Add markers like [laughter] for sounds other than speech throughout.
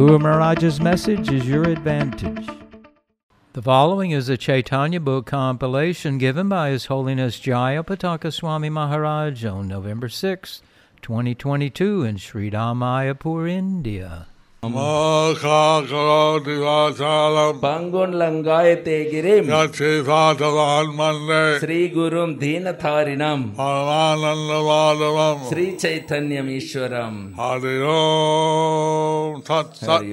Guru Maharaj's message is your advantage. The following is a Chaitanya book compilation given by His Holiness Jaya Pataka Swami Maharaj on November 6, 2022 in Sri Mayapur, India. Mokha karoti vachalam Pangon langayate girim Yachi vatavan mande Sri Gurum Dhinatharinam Paramananda Madhavam Sri Chaitanyam Ishwaram Hari Om Hari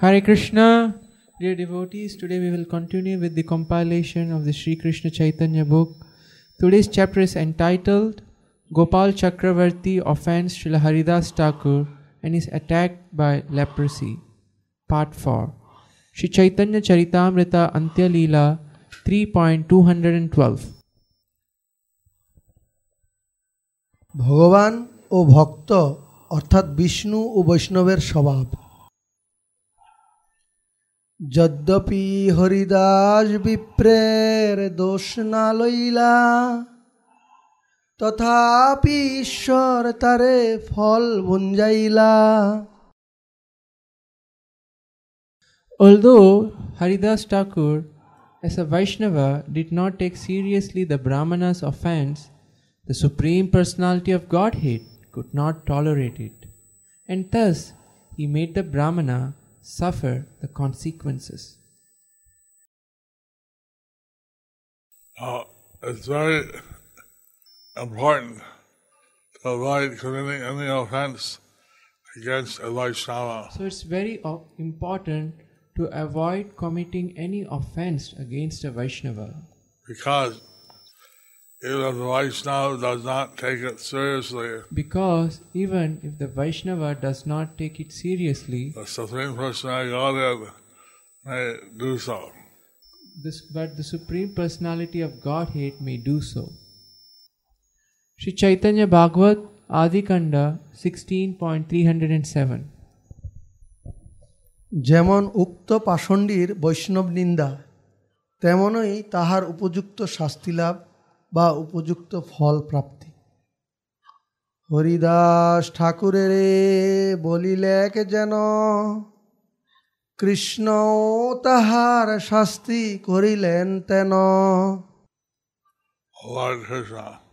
Hare Krishna, dear devotees. Today we will continue with the compilation of the Sri Krishna Chaitanya book. Today's chapter is entitled Gopal Chakravarti offends Srila Haridas Thakur and is attacked by leprosy. Part 4 Sri Chaitanya Charitamrita Antya Leela 3.212 ভগবান ও ভক্ত অর্থাৎ বিষ্ণু ও বৈষ্ণবের স্বভাব যদ্যপি হরিদাস বিপ্রের দোষ না লইলা তথাপি ঈশ্বর তারে ফল ভুঞ্জাইলা Although Haridas Thakur, as a Vaishnava, did not take seriously the Brahmana's offense, the Supreme Personality of Godhead could not tolerate it, and thus he made the Brahmana suffer the consequences. Uh, It's very important to avoid committing any offense against a Vaishnava So it's very uh, important to avoid committing any offense against a Vaishnava. because even if the Vaishnava does not take it seriously, Because even if the Vaishnava does not take it seriously, the Supreme Personality of Godhead may do so. This, but the Supreme Personality of Godhead may do so. Sri Chaitanya Bhagavat Adikanda 16.307 যেমন উক্ত পাষণ্ডীর বৈষ্ণব নিন্দা তেমনই তাহার উপযুক্ত শাস্তি লাভ বা উপযুক্ত ফল প্রাপ্তি। হরিদাস ঠাকুরের বলিলেক যেন কৃষ্ণ তাহার শাস্তি করিলেন তেন। Krishna.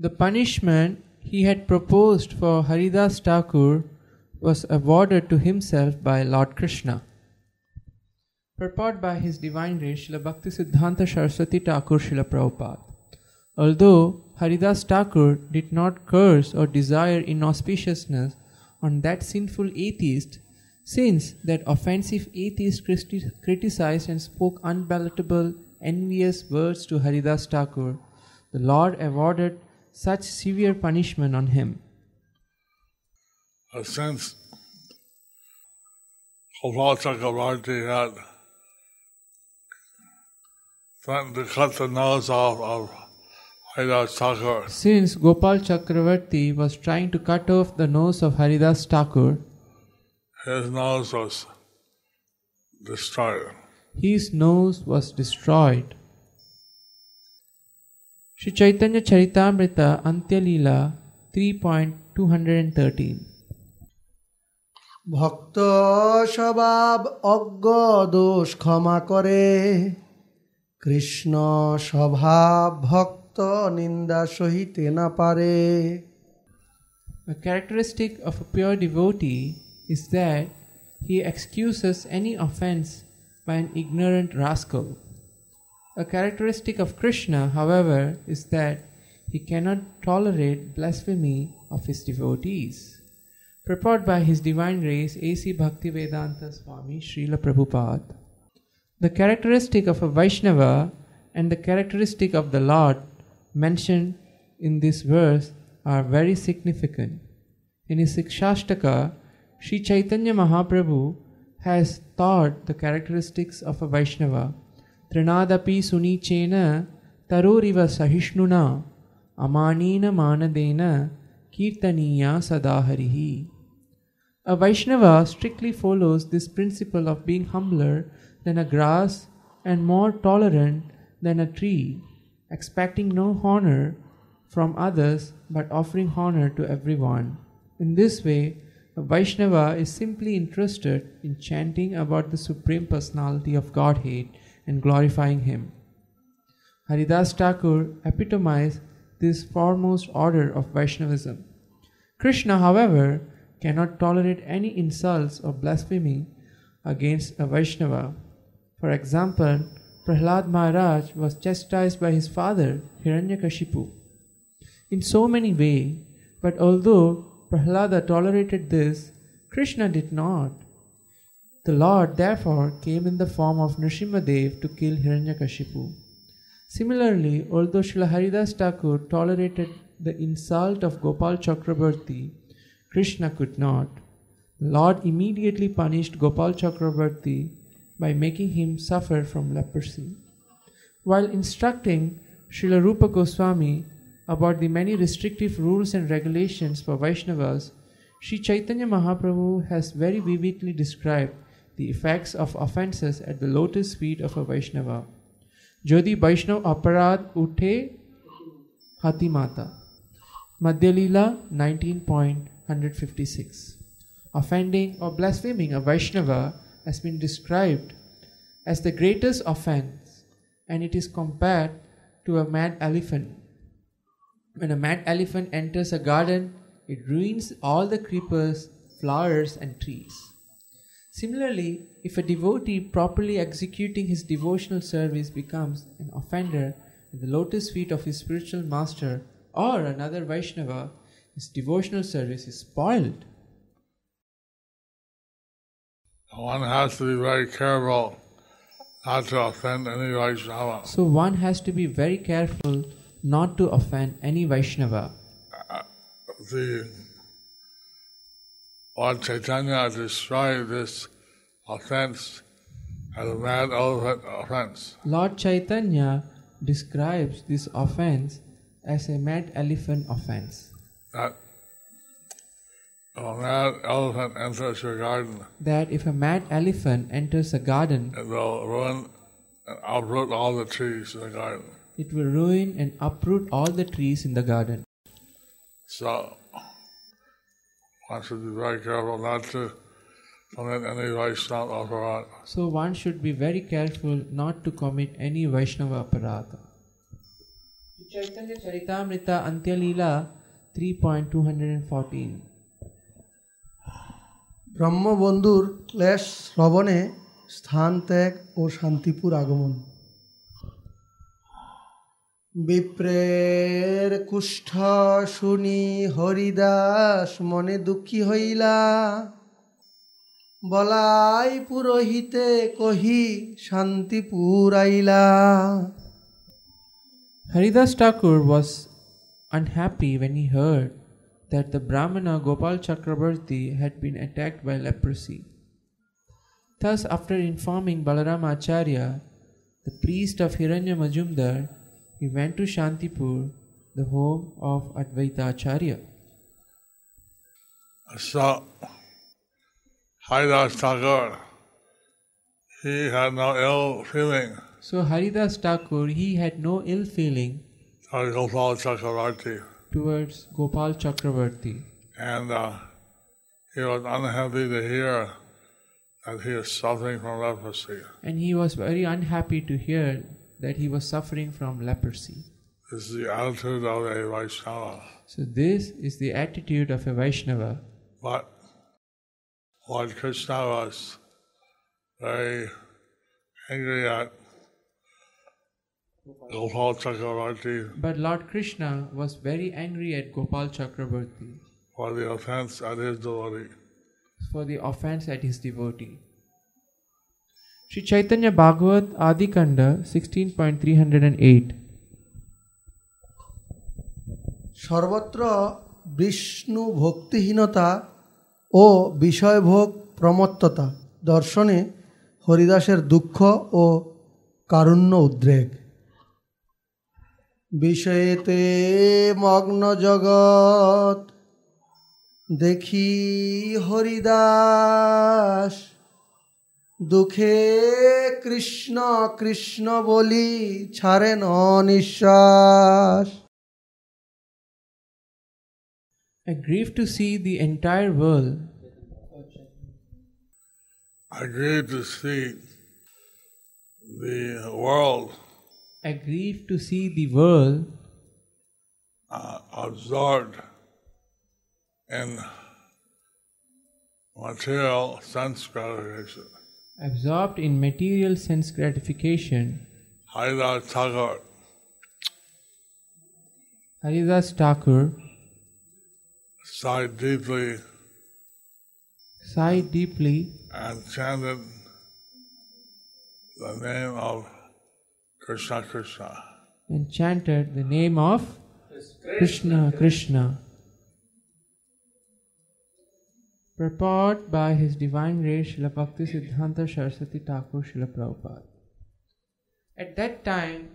The punishment he had proposed for Haridas Thakur was awarded to himself by Lord Krishna. Purport by His Divine Grace Srila Bhakti Siddhanta Saraswati Thakur Srila Prabhupada. Although Haridas Thakur did not curse or desire inauspiciousness on that sinful atheist, since that offensive atheist criti- criticized and spoke unpalatable, envious words to Haridas Thakur, the Lord awarded such severe punishment on him. Uh, since Gopal Chakravarti had threatened to cut the nose off of Haridas Thakur, Since Gopal Chakravarti was trying to cut off the nose of Haridas Thakur, his nose was destroyed. his nose was destroyed. Sri Chaitanya Charitamrita Antya Leela 3.213 ভক্ত স্বভাব অজ্ঞ দোষ ক্ষমা করে কৃষ্ণ স্বভাব ভক্ত নিন্দা সহিতে না পারে A characteristic of a pure devotee is that he excuses any offense by an ignorant rascal. A characteristic of Krishna, however, is that he cannot tolerate blasphemy of his devotees. Purport by His Divine Grace A.C. Bhaktivedanta Swami Srila Prabhupada. The characteristic of a Vaishnava and the characteristic of the Lord mentioned in this verse are very significant. In his Sikshashtaka, Sri Chaitanya Mahaprabhu has taught the characteristics of a Vaishnava. Trinadapi sunichena taroriva sahishnuna amanina manadena kirtaniya sadaharihi. A Vaishnava strictly follows this principle of being humbler than a grass and more tolerant than a tree, expecting no honor from others but offering honor to everyone. In this way, a Vaishnava is simply interested in chanting about the Supreme Personality of Godhead and glorifying Him. Haridas Thakur epitomized this foremost order of Vaishnavism. Krishna, however, cannot tolerate any insults or blasphemy against a Vaishnava. For example, Prahlad Maharaj was chastised by his father Hiranyakashipu in so many ways, but although Prahlada tolerated this, Krishna did not. The Lord therefore came in the form of Nrsimhadev to kill Hiranyakashipu. Similarly, although Srila Haridas Thakur tolerated the insult of Gopal Chakrabarti, Krishna could not. The Lord immediately punished Gopal Chakrabarti by making him suffer from leprosy. While instructing Srila Rupa Goswami about the many restrictive rules and regulations for Vaishnavas, Sri Chaitanya Mahaprabhu has very vividly described the effects of offences at the lotus feet of a Vaishnava. Jodi Vaishnav Aparad Uthe Hatimata. Madhyalila 19.156. Offending or blaspheming a Vaishnava has been described as the greatest offense and it is compared to a mad elephant. When a mad elephant enters a garden, it ruins all the creepers, flowers, and trees. Similarly, if a devotee properly executing his devotional service becomes an offender at the lotus feet of his spiritual master or another Vaishnava, his devotional service is spoiled. One has to be very careful not to offend any Vaishnava. So one has to be very careful not to offend any Vaishnava. Uh, uh, the Lord Chaitanya described this offense as a mad elephant offense. Lord Chaitanya describes this offense as a mad elephant offense. That a mad elephant enters your garden, That if a mad elephant enters a garden, it will ruin and uproot all the trees in the garden. it will ruin and uproot all the trees in the garden. So one should be very careful not to commit any Vaishnava aparat. So one should be very careful not to commit any Vaishnava aparatha. Chaitanya Charitamrita Antyalila 3.214 ব্রহ্মবন্ধুর ক্লেশ শ্রবণে স্থান ত্যাগ ও শান্তিপুর আগমন বিপ্রের কুষ্ঠ শুনি হরিদাস মনে দুঃখী হইলা বলাই পুরোহিতে কহি শান্তিপুর আইলা Haridas Thakur was unhappy when he heard that the Brahmana Gopal Chakrabarti had been attacked by leprosy. Thus, after informing Balarama Acharya, the priest of Hiranya Majumdar, he went to Shantipur, the home of Advaita Acharya. So Haridas Thakur, he had no ill feeling So Haridas Thakur, he had no ill feeling towards Gopal Chakravarti, towards Gopal Chakrabarti. and uh, he was unhappy to hear that he is suffering from leprosy. And he was very unhappy to hear that he was suffering from leprosy. This is the attitude of a Vaishnava. So this is the attitude of a Vaishnava. But Lord Krishna was very angry at Gopal Chakravarti But Lord Krishna was very angry at Gopal Chakrabarti for the offense at his devotee. for the offense at his devotee. Sri Chaitanya Bhagavat Adi Kanda 16.308 সর্বত্র বিষ্ণু ভক্তিহীনতা ও বিষয়ভোগ প্রমত্ততা দর্শনে হরিদাসের দুঃখ ও কারুণ্য উদ্রেক। বিষয়েতে মগ্ন জগৎ, দেখি হরিদাস। দুঃখে কৃষ্ণ কৃষ্ণ বলি ছাড়েন নিঃশ্বাস I grieve to see the entire world. I grieve to see the world I grieve to see the world uh, absorbed in material sense gratification. absorbed in material sense gratification. Haridas Thakur Haridas Thakur sighed deeply sighed deeply and chanted the name of Krishna Krishna. and chanted the name of Krishna Krishna. Purport by His Divine Grace Srila Bhakti Siddhanta Saraswati Thakur Srila Prabhupada. At that time,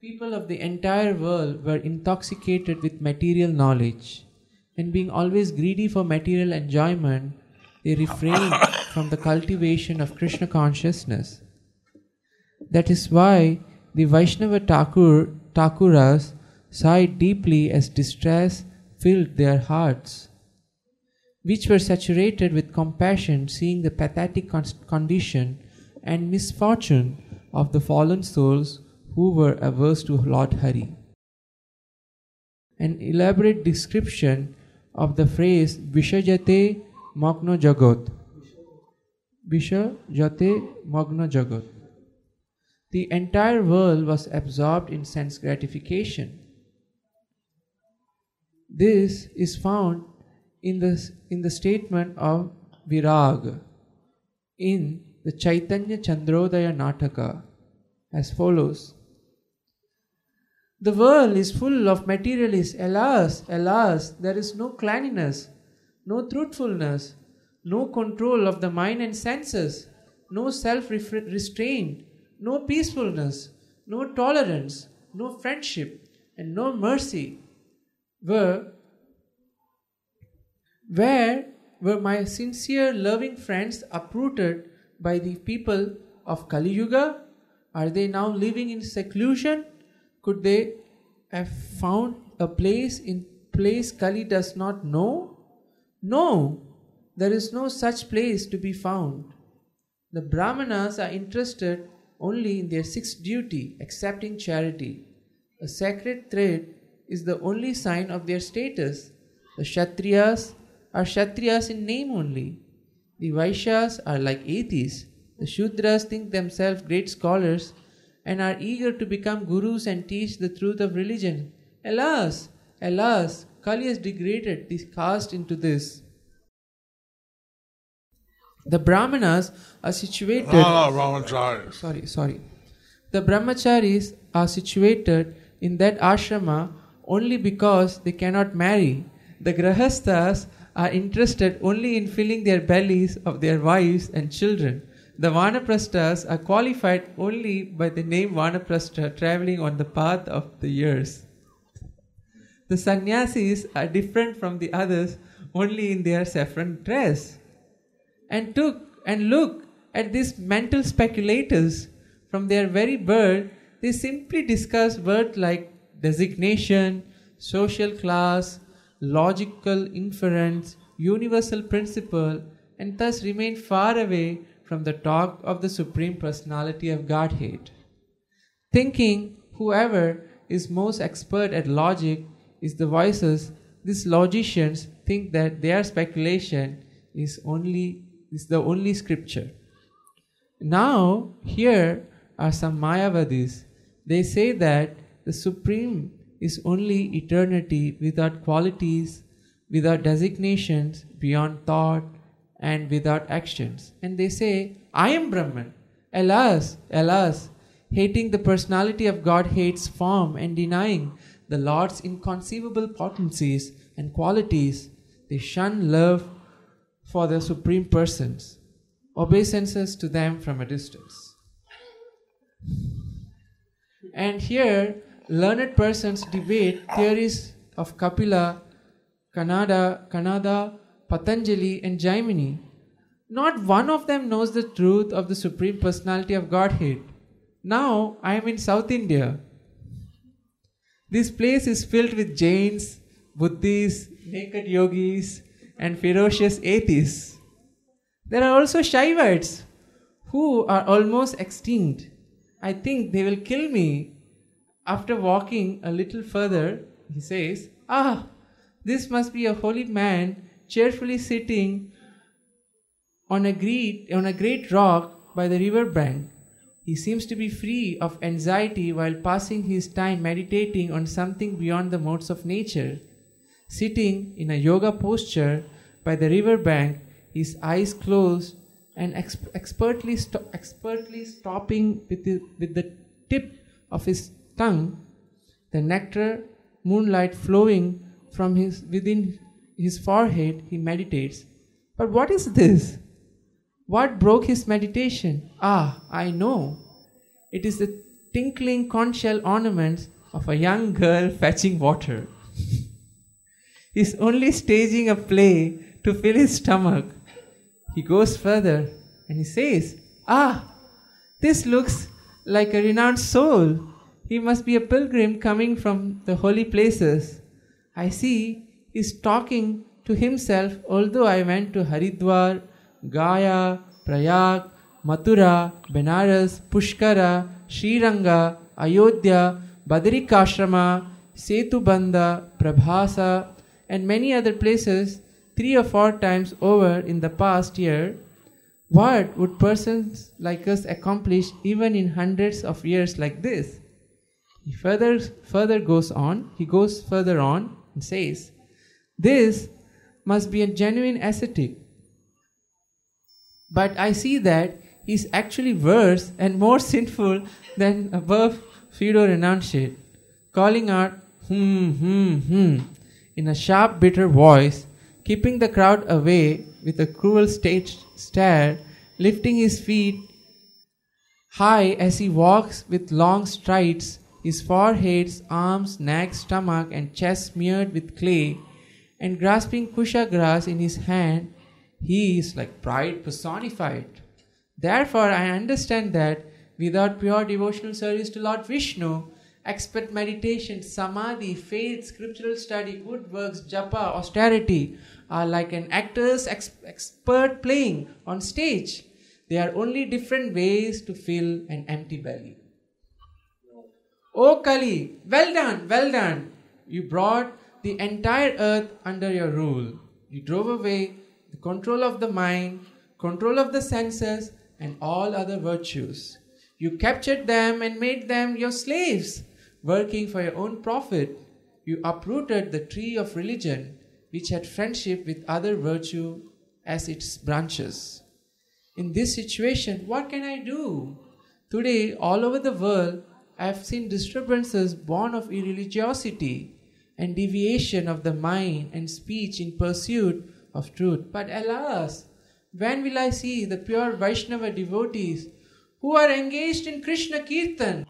people of the entire world were intoxicated with material knowledge, and being always greedy for material enjoyment, they refrained from the cultivation of Krishna consciousness. That is why the Vaishnava Thakur, Thakuras sighed deeply as distress filled their hearts, which were saturated with compassion, seeing the pathetic con- condition and misfortune of the fallen souls who were averse to Lord Hari. An elaborate description of the phrase Vishajate Magna Jagat. Vishajate Magna Jagat. The entire world was absorbed in sense gratification. This is found in the, in the statement of Virag in the Chaitanya Chandrodaya Nataka as follows The world is full of materialists. Alas, alas, there is no cleanliness, no truthfulness, no control of the mind and senses, no self restraint, no peacefulness, no tolerance, no friendship, and no mercy. Where, where were my sincere, loving friends uprooted by the people of Kali Yuga? Are they now living in seclusion? Could they have found a place in place Kali does not know? No, there is no such place to be found. The Brahmanas are interested only in their sixth duty, accepting charity. A sacred thread is the only sign of their status. The Kshatriyas are Kshatriyas in name only. The Vaishyas are like atheists. The Shudras think themselves great scholars and are eager to become gurus and teach the truth of religion. Alas, alas, Kali has degraded this caste into this. The Brahmanas are situated. No, no, brahmacharis. Sorry, sorry. The brahmacharis are situated in that ashrama only because they cannot marry. The grahasthas are interested only in filling their bellies of their wives and children. The vanaprasthas are qualified only by the name vanaprastha traveling on the path of the years. The sannyasis are different from the others only in their saffron dress. And took and look at these mental speculators from their very birth, they simply discuss words like designation, social class, logical inference, universal principle, and thus remain far away from the talk of the Supreme Personality of Godhead. Thinking whoever is most expert at logic is the voices, these logicians think that their speculation is only is the only scripture. Now, here are some Mayavadis. They say that the Supreme is only eternity without qualities, without designations, beyond thought, and without actions. And they say, I am Brahman. Alas, alas, hating the personality of Godhead's form and denying the Lord's inconceivable potencies, and qualities, they shun love for the supreme persons, obeisances to them from a distance. And here, learned persons debate theories of Kapila, Kanada, Kanada, Patanjali, and Jaimini. Not one of them knows the truth of the Supreme Personality of Godhead. Now I am in South India. This place is filled with Jains, Buddhists, naked yogis, and ferocious atheists. There are also Shaivites who are almost extinct. I think they will kill me. After walking a little further, he says, Ah, this must be a holy man cheerfully sitting on a great, on a great rock by the river bank. He seems to be free of anxiety while passing his time meditating on something beyond the modes of nature. Sitting in a yoga posture by the river bank, his eyes closed and ex- expertly, sto- expertly stopping with the, with the tip of his tongue, the nectar moonlight flowing from his within his forehead, he meditates. But what is this? What broke his meditation? Ah, I know. It is the tinkling conch shell ornaments of a young girl fetching water. [laughs] He's only staging a play to fill his stomach. He goes further and he says, Ah, this looks like a renowned soul. He must be a pilgrim coming from the holy places. I see he's talking to himself, although I went to Haridwar, Gaya, Prayag, Mathura, Benares, Pushkara, Sriranga, Ayodhya, Badarikashrama, Setubandha, Prabhasa, and many other places three or four times over in the past year. What would persons like us accomplish even in hundreds of years like this? He further further goes on, he goes further on and says, This must be a genuine ascetic. But I see that he's actually worse and more sinful than above Fido renunciate, calling out hmm hmm hmm in a sharp bitter voice, keeping the crowd away with a cruel stage stare, lifting his feet high as he walks with long strides, his forehead, arms, neck, stomach, and chest smeared with clay, and grasping kusha grass in his hand, he is like pride personified. Therefore, I understand that without pure devotional service to Lord Vishnu, expert meditation, samadhi, faith, scriptural study, good works, japa, austerity are like an actor's ex- expert playing on stage. They are only different ways to fill an empty belly. O Kali, well done, well done. You brought the entire earth under your rule. You drove away the control of the mind, control of the senses, and all other virtues. You captured them and made them your slaves, working for your own profit. You uprooted the tree of religion, which had friendship with other virtue as its branches. In this situation, what can I do? Today, all over the world, I have seen disturbances born of irreligiosity and deviation of the mind and speech in pursuit of truth. But alas, when will I see the pure Vaishnava devotees who are engaged in Krishna Kirtan?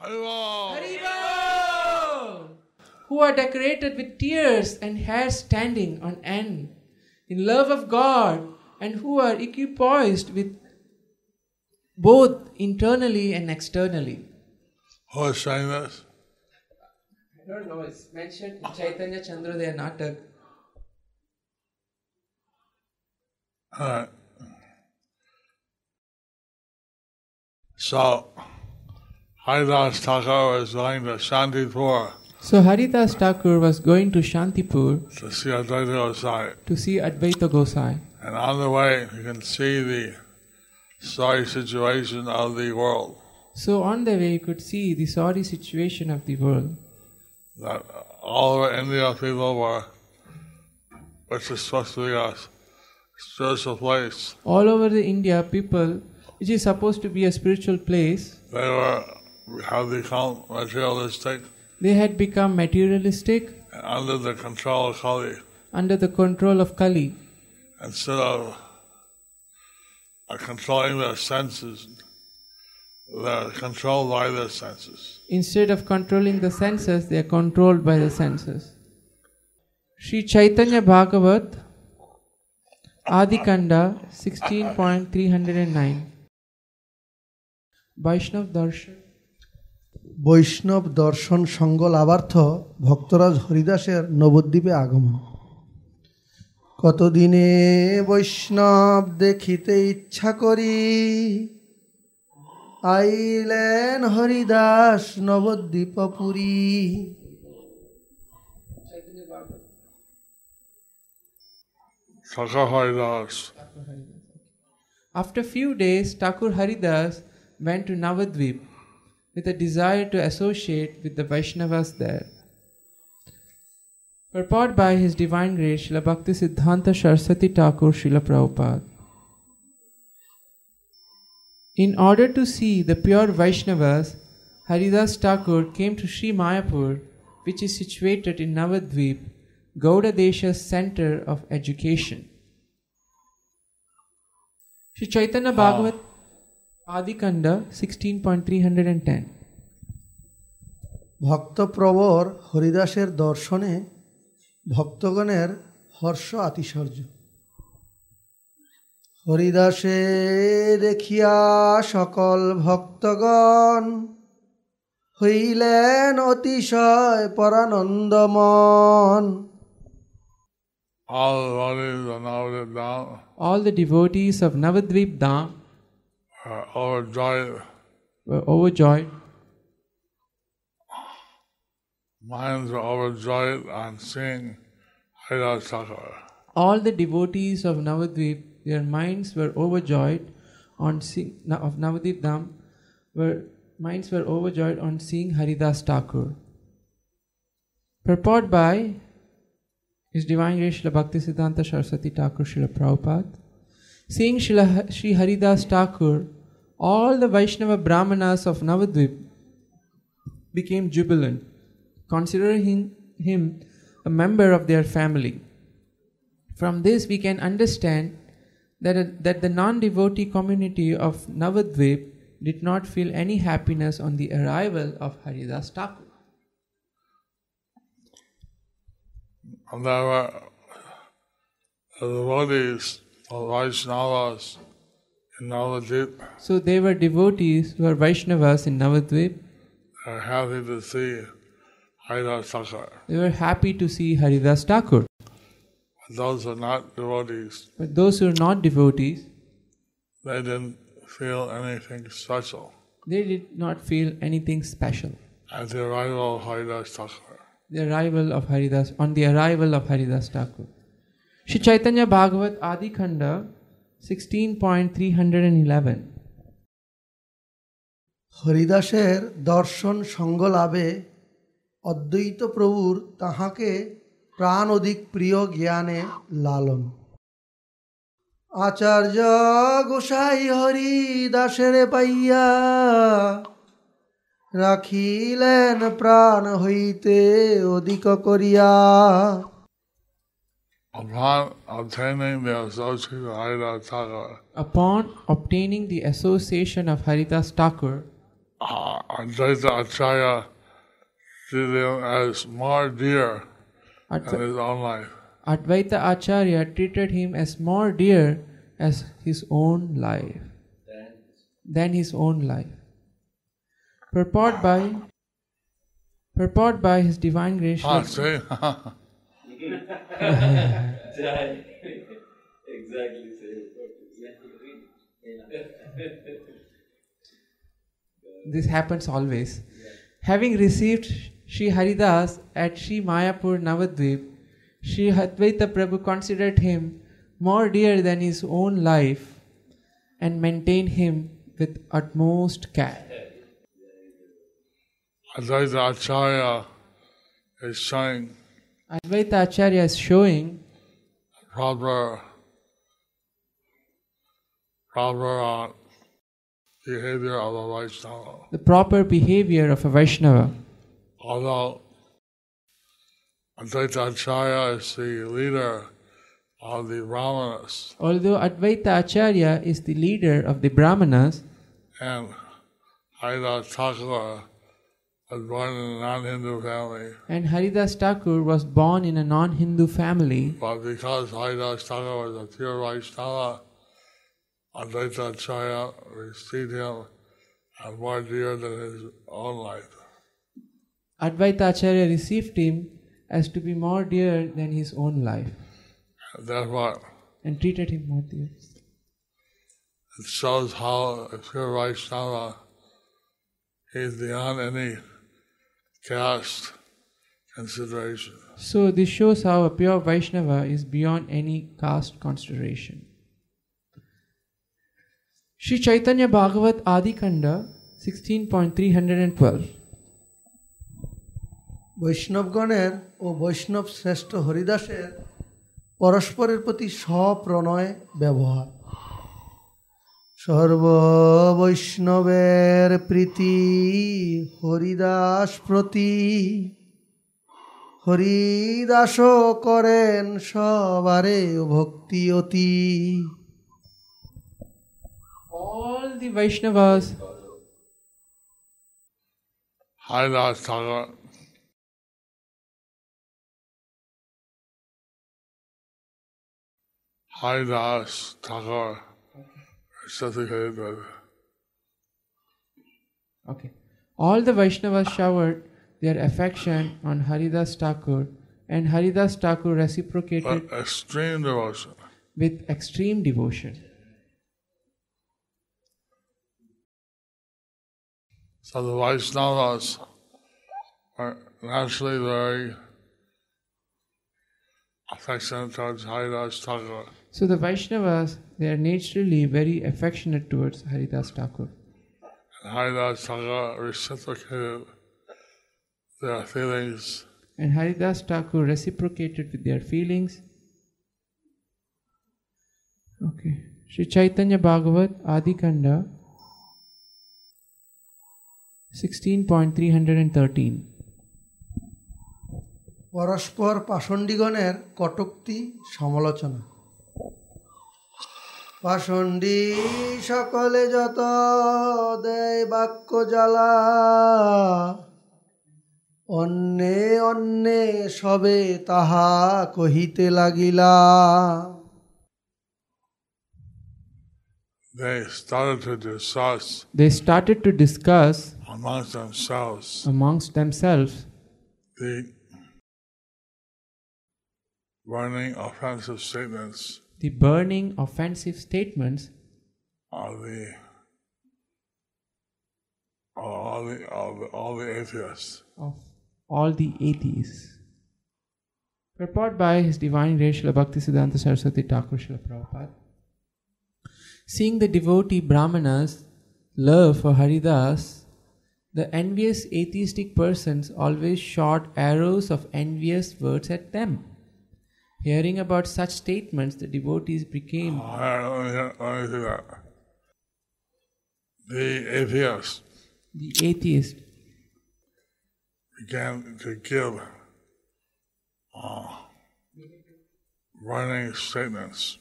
Who are decorated with tears and hair standing on end, in love of God, and who are equipoised with both internally and externally. Who is saying this? I don't know, it's mentioned in Chaitanya Chandrodaya Natak. Alright. So, Haridas Thakur was going to Shantipur So Haridas Thakur was going to Shantipur to see Advaita Gosai. to see Advaita Gosai. And on the way, you can see the sorry situation of the world. So on the way, you could see the sorry situation of the world. That all over India people were, which is supposed to be a spiritual place, All over the India, people, which is supposed to be a spiritual place, they were have become materialistic they had become materialistic under the control of Kali. under the control of Kali. instead of uh, controlling their senses, they're controlled by their senses. Instead of controlling the senses, they are controlled by the senses. Sri Chaitanya Bhagavat, Adikanda 16.309 Vaishnav Darshan বৈষ্ণব দর্শন সঙ্গ লাভার্থ ভক্তরাজ হরিদাসের নবদ্বীপে আগমন কতদিনে বৈষ্ণব দেখিতে ইচ্ছা করি আইলেন Haridas নবদ্বীপপুরী Thakur After a few days, Thakur Haridas went to Navadvip with a desire to associate with the Vaishnavas there. Purport by His Divine Grace Srila Bhakti Siddhanta Saraswati Thakur Srila Prabhupada. In order to see the pure Vaishnavas, Haridas Thakur came to Sri Mayapur, which is situated in Navadvip, Gauda Desha's center of education. Sri Chaitanya Bhagavat Adikanda 16.310 ভক্তপ্রবর হরিদাসের দর্শনে ভক্তগণের হর্ষ আতিশর্য হরিদাসে দেখিয়া সকল ভক্তগণ হইলেন অতিশয় পরানন্দমন all the devotees of Navadvip All the devotees of Navadvip Dham are overjoyed. were overjoyed. Minds are overjoyed on seeing Haridas Thakur. All the devotees of Navadvip, their minds were overjoyed on seeing of Navadvip Dham, were minds were overjoyed on seeing Haridas Thakur. Purport by His Divine Grace Srila Bhakti Siddhanta Saraswati Thakur Srila Prabhupada. Seeing Srila Sri Haridas Thakur, all the Vaishnava Brahmanas of Navadvip became jubilant, considering him a member of their family. From this, we can understand that, that the non devotee community of Navadvip did not feel any happiness on the arrival of Haridas Thakur. There were the devotees of Vaishnavas in Navadvip. So, they were devotees who were Vaishnavas in Navadvip. They were happy to see Haridas Thakur. They were happy to see Haridas Thakur. But those who are not devotees, But those who are not devotees, they didn't feel anything special they did not feel anything special. at the arrival of Haridas Thakur. The arrival of Haridas, on the arrival of Haridas Thakur. Shri Chaitanya Bhagavat Adi Khanda 16.311 হরিদাসের দর্শন সঙ্গ লাভে অদ্বৈত প্রভুর তাহাকে প্রাণ অধিক প্রিয় জ্ঞানে লালন আচার্য গোসাই হরিদাসের পাইয়া রাখিলেন প্রাণ হইতে অধিক করিয়া Upon obtaining the association of Haridas Thakur, Upon obtaining the association of Haridas Thakur, uh, Advaita Acharya treated him as more dear than Adva- his own life. Advaita Acharya treated him as more dear as his own life than his own life. Purport by Purport by His Divine Grace. Ah, Sri- see? [laughs] exactly. This happens always. Having received Sri Haridas at Sri Mayapur Navadvip, Sri Advaita Prabhu considered him more dear than his own life and maintained him with utmost care. Advaita Acharya is showing Advaita Acharya is showing proper, proper uh, behavior of a Vaishnava. the proper behavior of a Vaishnava. Although Advaita Acharya is the leader of the Brahmanas, Although Advaita Acharya is the leader of the Brahmanas, and Haridas Thakur was born in a non-Hindu family, and Haridas Thakur was born in a non Hindu family, but because Haridas Thakur was a pure Vaishnava, Advaita Acharya received him as more dear than his own life. Advaita Acharya received him as to be more dear than his own life And therefore, and treated him more dear. it shows how a pure Vaishnava is beyond any caste consideration. So, this shows how a pure Vaishnava is beyond any caste consideration. Sri Chaitanya Bhagavat Adi Kanda 16.312 বৈষ্ণবগণের ও বৈষ্ণব শ্রেষ্ঠ হরিদাসের পরস্পরের প্রতি স্বপ্রণয় ব্যবহার। সর্ব বৈষ্ণবের প্রীতি হরিদাস প্রতি। হরিদাস করেন সবারে ভক্তি অতি। All the Vaishnavas. Haridas Thakur Haridas Thakur Okay. All the Vaishnavas showered their affection on Haridas Thakur, and Haridas Thakur reciprocated but extreme devotion. with extreme devotion. So the Vaishnavas are naturally very affectionate towards Haridas Thakur. So the Vaishnavas, they are naturally very affectionate towards Haridas Thakur. And Haridas Thakur reciprocated their feelings And Haridas Thakur reciprocated with their feelings. Okay. Sri Chaitanya Bhagavat Adi Kanda 16.313 পরস্পর পাষণ্ডীগণের কটুক্তি সমালোচনা পাষণ্ডী সকলে যত দেয় বাক্য জ্বালা অন্যে অন্যে সবে তাহা কহিতে লাগিলা they started to discuss They started to discuss amongst themselves amongst themselves the burning offensive statements the burning offensive statements of the all the of the, all the atheists. of all the atheists. Purport by His Divine Grace Srila Bhaktisiddhanta Saraswati Thakur Srila Prabhupada. Seeing the devotee Brahmanas' love for Haridas, the envious atheistic persons always shot arrows of envious words at them. Hearing about such statements, the devotees became All right, let me, let me see that. The atheists the atheist began to give uh, burning statements,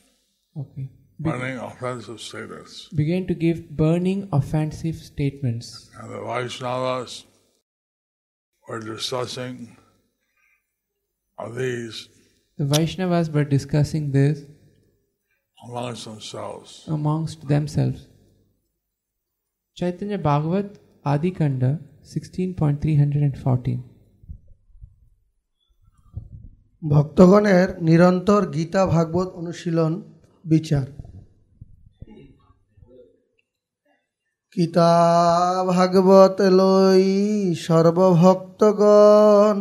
okay, be- burning offensive statements. began to give burning offensive statements. And the Vaishnavas were discussing these The Vaishnavas were discussing this amongst themselves. amongst themselves. Chaitanya Bhagavat Adi Kanda 16.314 ভক্তগণের নিরন্তর গীতা ভাগবত অনুশীলন বিচার গীতা ভাগবত লই সর্বভক্তগণ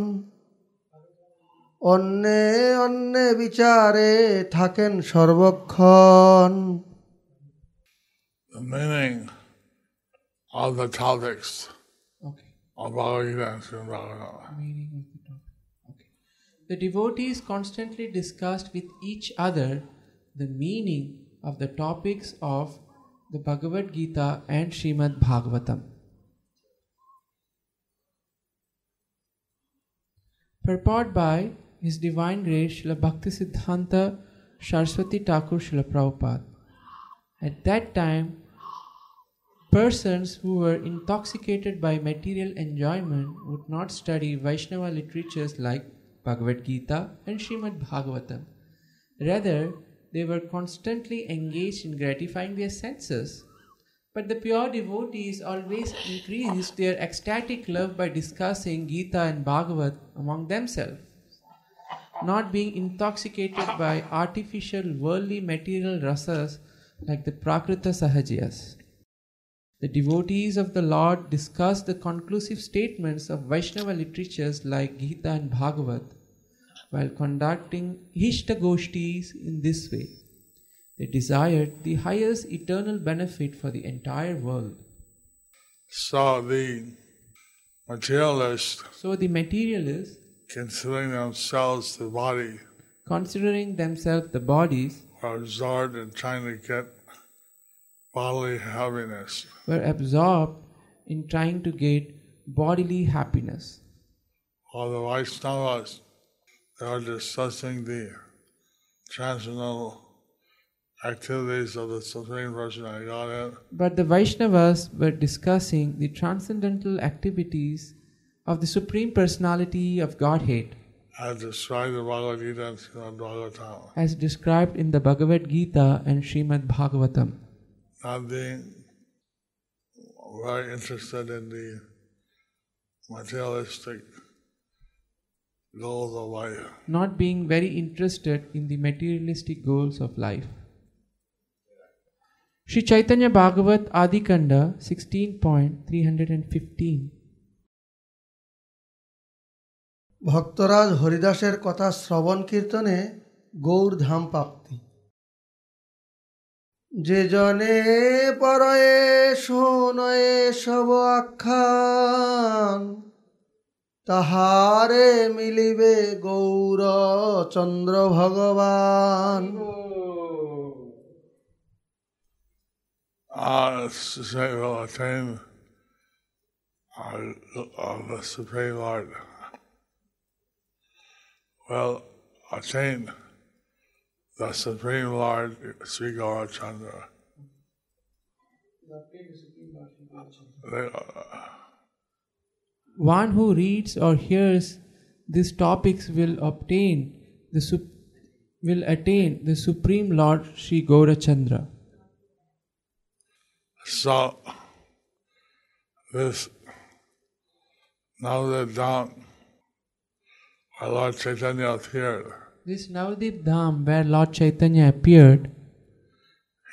অন্যে অন্যে বিচারে থাকেন সর্বক্ষণ The meaning of the topics Okay. of Bhagavad Gita and Srimad Bhagavatam. Meaning of the topic. Okay. The devotees constantly discussed with each other the meaning of the topics of the Bhagavad Gita and Srimad Bhagavatam. Purport by his Divine Grace Srila Bhaktisiddhanta Saraswati Thakur Srila Prabhupada. At that time, persons who were intoxicated by material enjoyment would not study Vaishnava literatures like Bhagavad Gita and Srimad Bhagavatam. Rather, they were constantly engaged in gratifying their senses. But the pure devotees always increased their ecstatic love by discussing Gita and Bhagavad among themselves, not being intoxicated by artificial worldly material rasas like the Prakrita Sahajiyas. The devotees of the Lord discussed the conclusive statements of Vaishnava literatures like Gita and Bhagavad while conducting Ishta Goshtis in this way. They desired the highest eternal benefit for the entire world. So the materialist. So the materialists, considering themselves the body, considering themselves the bodies, are absorbed in trying to get bodily happiness. were absorbed in trying to get bodily happiness. While the Vaishnavas, they are discussing the transcendental activities of the Supreme Personality of Godhead, But the Vaishnavas were discussing the transcendental activities of the Supreme Personality of Godhead as described in Bhagavad Gita and Srimad Bhagavatam. as described in the Bhagavad Gita and Srimad Bhagavatam. Not being very interested in the materialistic goals of life. Not being very interested in the materialistic goals of life. Sri Chaitanya Bhagavat Adikanda 16.315 ভক্তরাজ হরিদাসের কথা শ্রবণ কীর্তনে গৌর ধাম প্রাপ্তি যে জনে পরয়ে শোনয়ে সব আখ্যান তাহারে মিলিবে গৌর চন্দ্র ভগবান Uh, uh, the Supreme Lord. Will attain the Supreme Lord, Sri Gaurachandra. Uh, One who reads or hears these topics will obtain the sup- will attain the Supreme Lord Sri Gaurachandra. So, this Navadip Dham, our Lord Chaitanya appeared, This Navadip Dham where Lord Chaitanya appeared,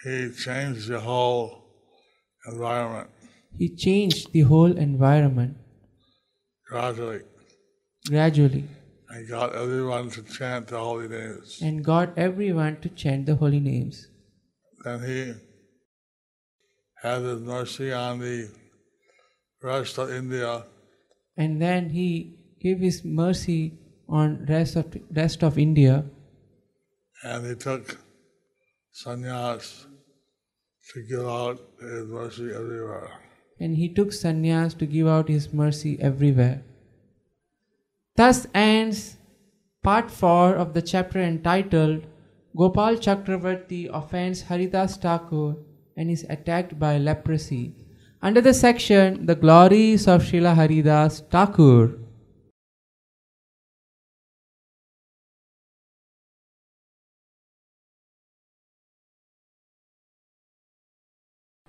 he changed the whole environment he changed the whole environment gradually gradually and got everyone to chant the holy names. and got everyone to chant the holy names. Then he had his mercy on the rest of India And then he gave his mercy on rest of rest of India and he took sannyas to give out his mercy everywhere. and he took sannyas to give out his mercy everywhere. Thus ends part 4 of the chapter entitled Gopal Chakravarti offends Haridas Thakur and is attacked by leprosy. Under the section The Glories of Srila Haridas Thakur.